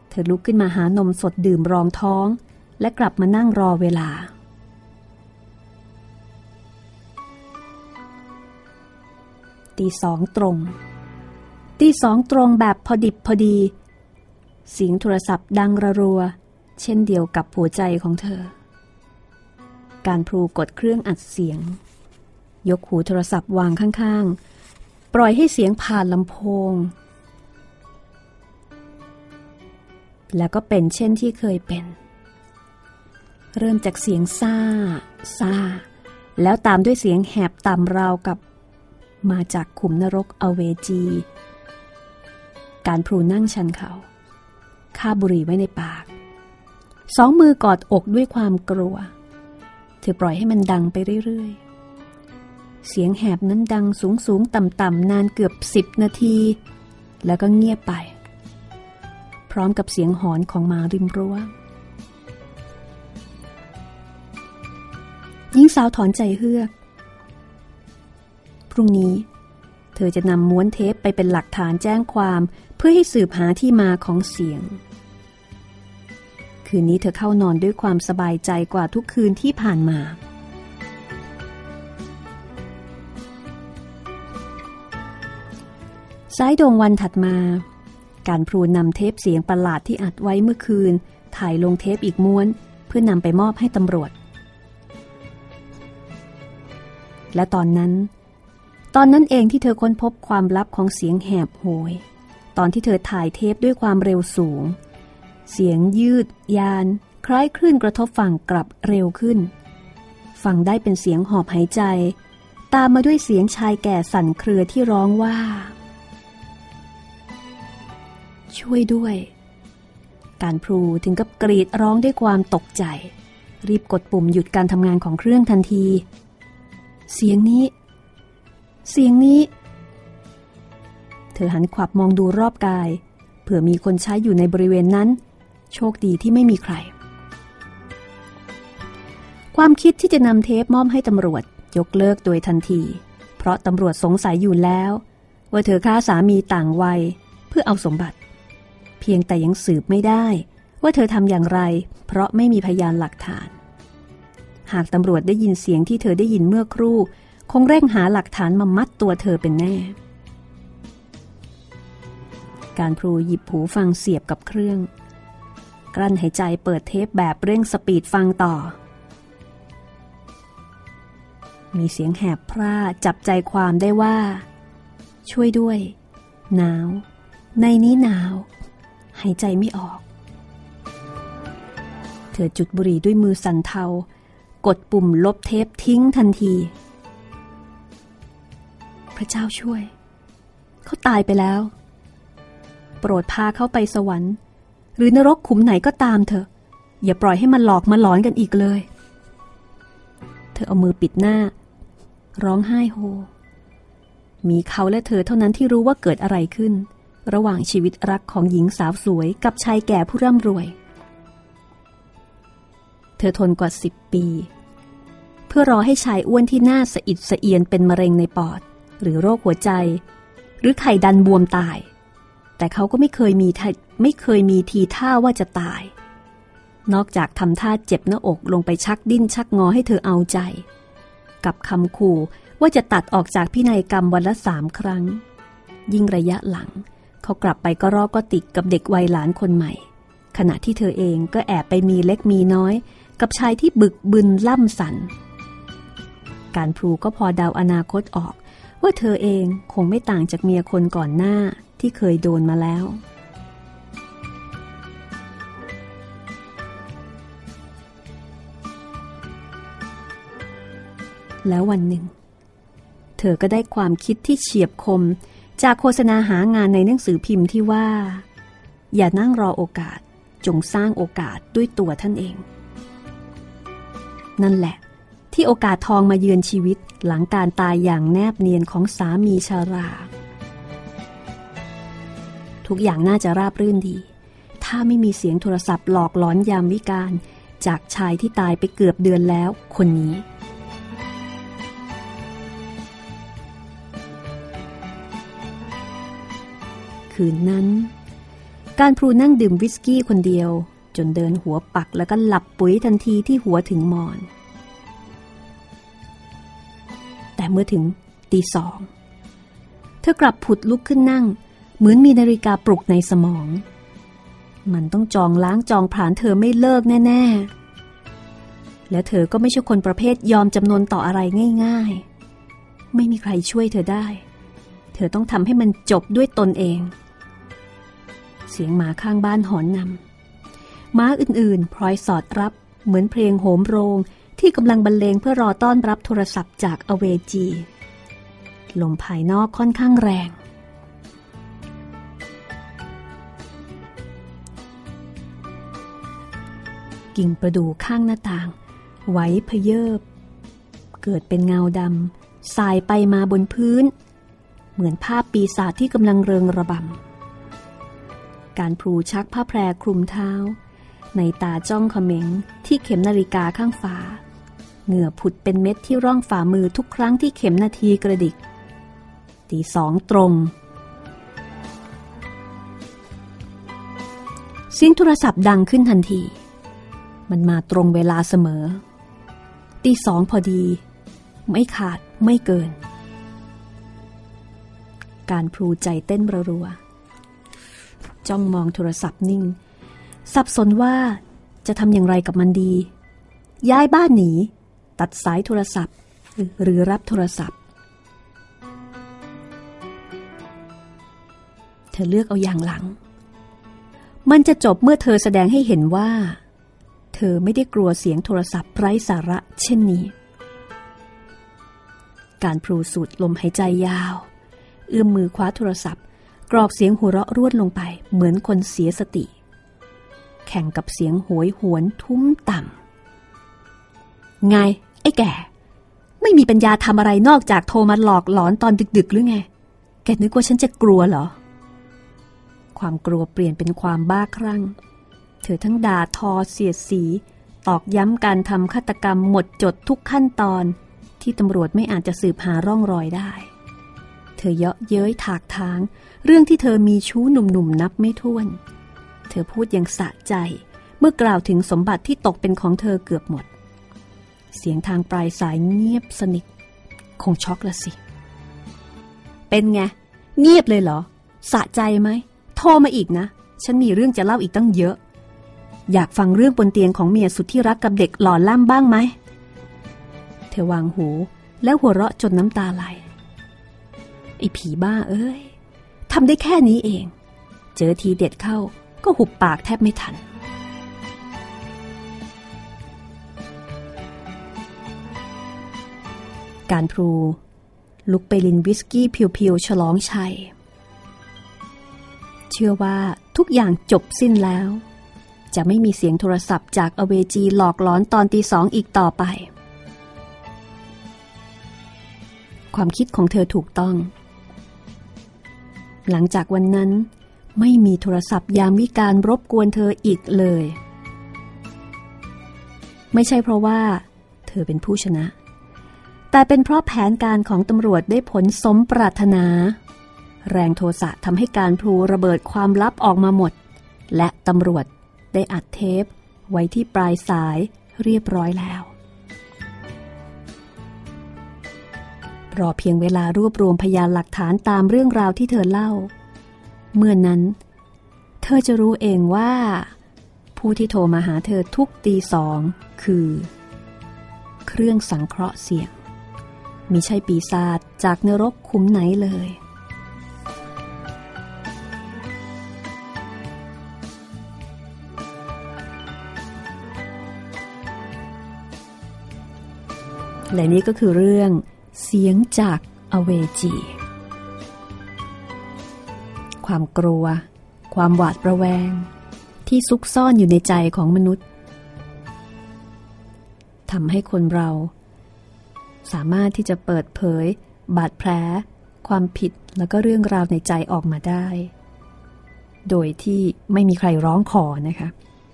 เธอลุกขึ้นมาหานมสดดื่มรองท้อง และกลับมานั่งรอเวลา ตีสองตรง ตีสองตรงแบบพอดิบพอดี เสียงโทรศัพท์ดังระรัว เช่นเดียวกับหัวใจของเธอ การพลูกดเครื่องอัดเสียง ยกหูโทรศัพท์วางข้างๆ ปล่อยให้เสียงผ่านลำโพง แล้วก็เป็นเช่นที่เคยเป็น เริ่มจากเสียงซ่าซ่าแล้วตามด้วยเสียงแหบต่ำราวกับ มาจากขุมนรกอเวจี การพลูนั่งชันเขาคาบุหรี่ไว้ในปาก สองมือกอดอกด้วยความกลัว เธอปล่อยให้มันดังไปเรื่อยๆ เสียงแหบนั้นดังสูงสูงต่ำต่ำนานเกือบสิบนาที แล้วก็เงียบไป พร้อมกับเสียงหอนของหมาริมรั้วหญิงสาวถอนใจเฮือก พรุ่งนี้ เธอจะนำม้วนเทปไปเป็นหลักฐานแจ้งความเพื่อให้สืบหาที่มาของเสียง คืนนี้เธอเข้านอนด้วยความสบายใจกว่าทุกคืนที่ผ่านมา สายดวงวันถัดมา การพลูนำเทปเสียงประหลาดที่อัดไว้เมื่อคืน ถ่ายลงเทปอีกม้วน เพื่อนำไปมอบให้ตำรวจและตอนนั้น ตอนนั้นเองที่เธอค้นพบความลับของเสียงแหบโหย ตอนที่เธอถ่ายเทปด้วยความเร็วสูง เสียงยืด ยาน คล้ายคลื่นกระทบฝั่งกลับเร็วขึ้น ฟังได้เป็นเสียงหอบหายใจ ตามมาด้วยเสียงชายแก่สั่นเครือที่ร้องว่า ช่วยด้วย การพลูถึงกับกรีดร้องด้วยความตกใจ รีบกดปุ่มหยุดการทำงานของเครื่องทันที เสียงนี้ เสียงนี้ เธอหันขวับมองดูรอบกาย เผื่อมีคนใช้อยู่ในบริเวณนั้น โชคดีที่ไม่มีใคร ความคิดที่จะนำเทปมอบให้ตำรวจยกเลิกโดยทันที เพราะตำรวจสงสัยอยู่แล้ว ว่าเธอฆ่าสามีต่างวัยเพื่อเอาสมบัติ เพียงแต่ยังสืบไม่ได้ ว่าเธอทำอย่างไร เพราะไม่มีพยานหลักฐาน หากตำรวจได้ยินเสียงที่เธอได้ยินเมื่อครู่ งเร่งหาหลักฐานมามัดตัวเธอเป็นแน่ การพลูหยิบหูฟังเสียบกับเครื่อง กลั้นหายใจเปิดเทปแบบเร่งสปีดฟังต่อ มีเสียงแหบพร่าจับใจความได้ว่า ช่วยด้วย หนาว ในนี้หนาว หายใจไม่ออก เธอจุดบุหรี่ด้วยมือสั่นเทากดปุ่มลบเทปทิ้งทันที พระเจ้าช่วย เขาตายไปแล้ว โปรดพาเขาไปสวรรค์ หรือนรกขุมไหนก็ตามเถอะ อย่าปล่อยให้มันหลอกมาหลอนกันอีกเลย เธอเอามือปิดหน้า ร้องไห้โฮ มีเขาและเธอเท่านั้นที่รู้ว่าเกิดอะไรขึ้น ระหว่างชีวิตรักของหญิงสาวสวยกับชายแก่ผู้ร่ำรวย เธอทนกว่าสิบปี เพื่อรอให้ชายอ้วนที่หน้าสะอิดสะเอียนเป็นมะเร็งในปอด หรือโรคหัวใจ หรือไข่ดันบวมตาย แต่เขาก็ไม่เคยมีไม่เคยมีทีท่าว่าจะตาย นอกจากทำท่าเจ็บหน้าอกลงไปชักดิ้นชักงอให้เธอเอาใจ กับคำขู่ว่าจะตัดออกจากพินัยกรรมวันละสามครั้ง ยิ่งระยะหลัง เขากลับไปก็รอกก็ติดกับเด็กวัยหลานคนใหม่ ขณะที่เธอเองก็แอบไปมีเล็กมีน้อย กับชายที่บึกบึนล่ำสันการพลูก็พอเดาอนาคตออก ว่าเธอเองคงไม่ต่างจากเมียคนก่อนหน้าที่เคยโดนมาแล้ว แล้ววันหนึ่ง เธอก็ได้ความคิดที่เฉียบคม จากโฆษณาหางานในหนังสือพิมพ์ที่ว่า อย่านั่งรอโอกาสจงสร้างโอกาสด้วยตัวท่านเอง นั่นแหละ ที่โอกาสทองมาเยือนชีวิตหลังการตายอย่างแนบเนียนของสามีชารา ทุกอย่างน่าจะราบรื่นดี ถ้าไม่มีเสียงโทรศัพท์หลอกหลอนยามวิการ จากชายที่ตายไปเกือบเดือนแล้วคนนี้ คืนนั้น การพลูนั่งดื่มวิสกี้คนเดียว จนเดินหัวปักแล้วก็หลับปุ๋ยทันทีที่หัวถึงมอน แต่เมื่อถึงตีสอง เธอกลับผุดลุกขึ้นนั่ง เหมือนมีนาฬิกาปลุกในสมอง มันต้องจองล้างจองผลานเธอไม่เลิกแน่ ๆ และเธอก็ไม่ใช่คนประเภทยอมจำนวนต่ออะไรง่าย ๆ ไม่มีใครช่วยเธอได้ เธอต้องทำให้มันจบด้วยตนเอง เสียงหมาข้างบ้านหอนนำม้าอื่นๆพลอยสอดรับเหมือนเพลงโหมโรง ที่กำลังบรรเลงเพื่อรอต้อนรับโทรศัพท์จากอเวจี ลมภายนอกค่อนข้างแรง กิ่งประดู่ข้างหน้าต่าง ไหวพเยิบ เกิดเป็นเงาดำสายไปมาบนพื้น เหมือนภาพปีศาจที่กำลังเริงระบำ การพลูชักผ้าแพรคลุมเท้าในตาจ้องเขม็งที่เข็มนาฬิกาข้างฝา เหงื่อผุดเป็นเม็ดที่ร่องฝ่ามือทุกครั้งที่เข็มนาทีกระดิก ตีสองตรงเสียงโทรศัพท์ดังขึ้นทันที มันมาตรงเวลาเสมอ ตีสองพอดี ไม่ขาดไม่เกิน การพลูใจเต้นรัว จ้องมองโทรศัพท์นิ่ง สับสนว่าจะทำอย่างไรกับมันดี ย้ายบ้านหนี ตัดสายโทรศัพท์ หรือรับโทรศัพท์ เธอเลือกเอาอย่างหลัง มันจะจบเมื่อเธอแสดงให้เห็นว่า เธอไม่ได้กลัวเสียงโทรศัพท์ไร้สาระเช่นนี้ การพลูสูดลมหายใจยาว เอื้อมมือคว้าโทรศัพท์ กรอกเสียงหัวเราะรวดลงไปเหมือนคนเสียสติ แข่งกับเสียงโหยหวนทุ้มต่ำ ไง ไอ้แก่ ไม่มีปัญญาทำอะไรนอกจากโทรมาหลอกหลอนตอนดึก ๆ หรือไง แกนึกว่าฉันจะกลัวเหรอ ความกลัวเปลี่ยนเป็นความบ้าคลั่ง เธอทั้งด่าทอเสียดสี ตอกย้ำการทำฆาตกรรมหมดจดทุกขั้นตอน ที่ตำรวจไม่อาจจะสืบหาร่องรอยได้ เธอเยาะเย้ยถากทาง เรื่องที่เธอมีชู้หนุ่มๆนับไม่ถ้วน เธอพูดอย่างสะใจเมื่อกล่าวถึงสมบัติที่ตกเป็นของเธอเกือบหมด เสียงทางปลายสายเงียบสนิทคงช็อกละสิ เป็นไง เงียบเลยเหรอ สะใจไหม โทรมาอีกนะ ฉันมีเรื่องจะเล่าอีกตั้งเยอะ อยากฟังเรื่องบนเตียงของเมียสุดที่รักกับเด็กหล่อล่ำบ้างไหม เธอวางหูแล้วหัวเราะจนน้ำตาไหล ไอ้ผีบ้าเอ้ยทำได้แค่นี้เอง เจอทีเด็ดเข้าก็หุบปากแทบไม่ทัน การพลูลุกไปลินวิสกี้เพียวๆฉลองชัย เชื่อว่าทุกอย่างจบสิ้นแล้ว จะไม่มีเสียงโทรศัพท์จากอเวจีหลอกหลอนตอนตีสองอีกต่อไป ความคิดของเธอถูกต้อง หลังจากวันนั้นไม่มีโทรศัพท์ยามวิการรบกวนเธออีกเลย ไม่ใช่เพราะว่า เธอเป็นผู้ชนะ แต่เป็นเพราะแผนการของตำรวจได้ผลสมปรารถนา แรงโทสะทำให้การพลูระเบิดความลับออกมาหมด และตำรวจได้อัดเทป ไว้ที่ปลายสายเรียบร้อยแล้ว รอเพียงเวลารวบรวมพยานหลักฐานตามเรื่องราวที่เธอเล่า เมื่อนนั้น เธอจะรู้เองว่า ผู้ที่โทรมาหาเธอทุกตีสองคือ เครื่องสังเคราะห์เสียง มิใช่ปีศาจจากนรกคุ้มไหนเลย และนี่ก็คือเรื่องเสียงจากอเวจี ความกลัว ความหวาดระแวง ที่ซุกซ่อนอยู่ในใจของมนุษย์ทำให้คนเรา สามารถที่จะเปิดเผย บาดแผล ความผิดแล้วก็เรื่องราวในใจออกมาได้ โดยที่ไม่มีใครร้องขอนะคะ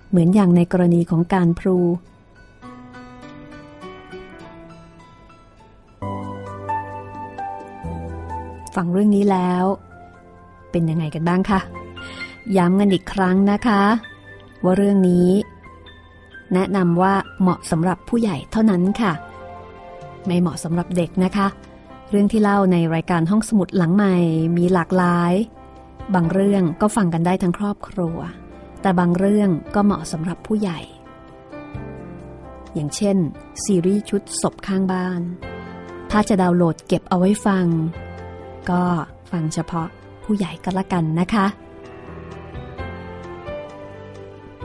เหมือนอย่างในกรณีของการพลูฟังเรื่องนี้แล้ว เป็นยังไงกันบ้างคะย้ำกันอีกครั้งนะคะ ว่าเรื่องนี้ แนะนำว่าเหมาะสำหรับผู้ใหญ่เท่านั้นค่ะ ไม่เหมาะสำหรับเด็กนะคะ เรื่องที่เล่าในรายการห้องสมุดหลังใหม่มีหลากหลาย บางเรื่องก็ฟังกันได้ทั้งครอบครัว แต่บางเรื่องก็เหมาะสำหรับผู้ใหญ่ อย่างเช่น ซีรีส์ชุดศพข้างบ้าน ถ้าจะดาวน์โหลดเก็บเอาไว้ฟัง ก็ฟังเฉพาะผู้ใหญ่ก็แล้วกันนะคะ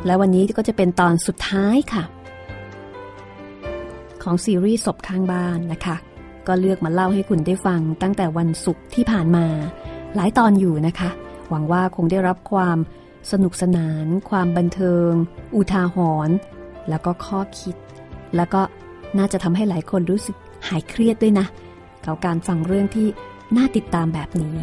และวันนี้ก็จะเป็นตอนสุดท้ายค่ะ ของซีรีส์ศพข้างบ้านนะคะ ก็เลือกมาเล่าให้คุณได้ฟังตั้งแต่วันศุกร์ที่ผ่านมา หลายตอนอยู่นะคะ หวังว่าคงได้รับความสนุกสนาน ความบันเทิง อุทาหรณ์แล้วก็ข้อคิด แล้วก็น่าจะทำให้หลายคนรู้สึกหายเครียดด้วยนะกับการฟังเรื่องที่น่าติดตามแบบนี้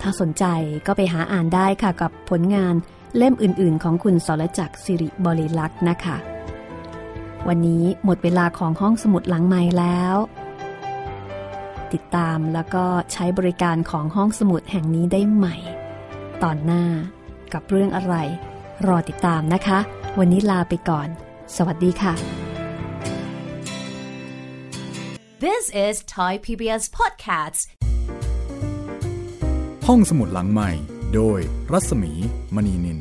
ถ้าสนใจก็ไปหาอ่านได้ค่ะกับผลงานเล่มอื่นๆ ของคุณสรจักรสิริบริลักษ์นะคะ วันนี้หมดเวลาของห้องสมุดหลังใหม่แล้ว ติดตามแล้วก็ใช้บริการของห้องสมุดแห่งนี้ได้ใหม่ ตอนหน้ากับเรื่องอะไร รอติดตามนะคะ วันนี้ลาไปก่อน สวัสดีค่ะ This is Thai PBS Podcasts ห้องสมุดหลังใหม่ โดยรัศมีมณีนิน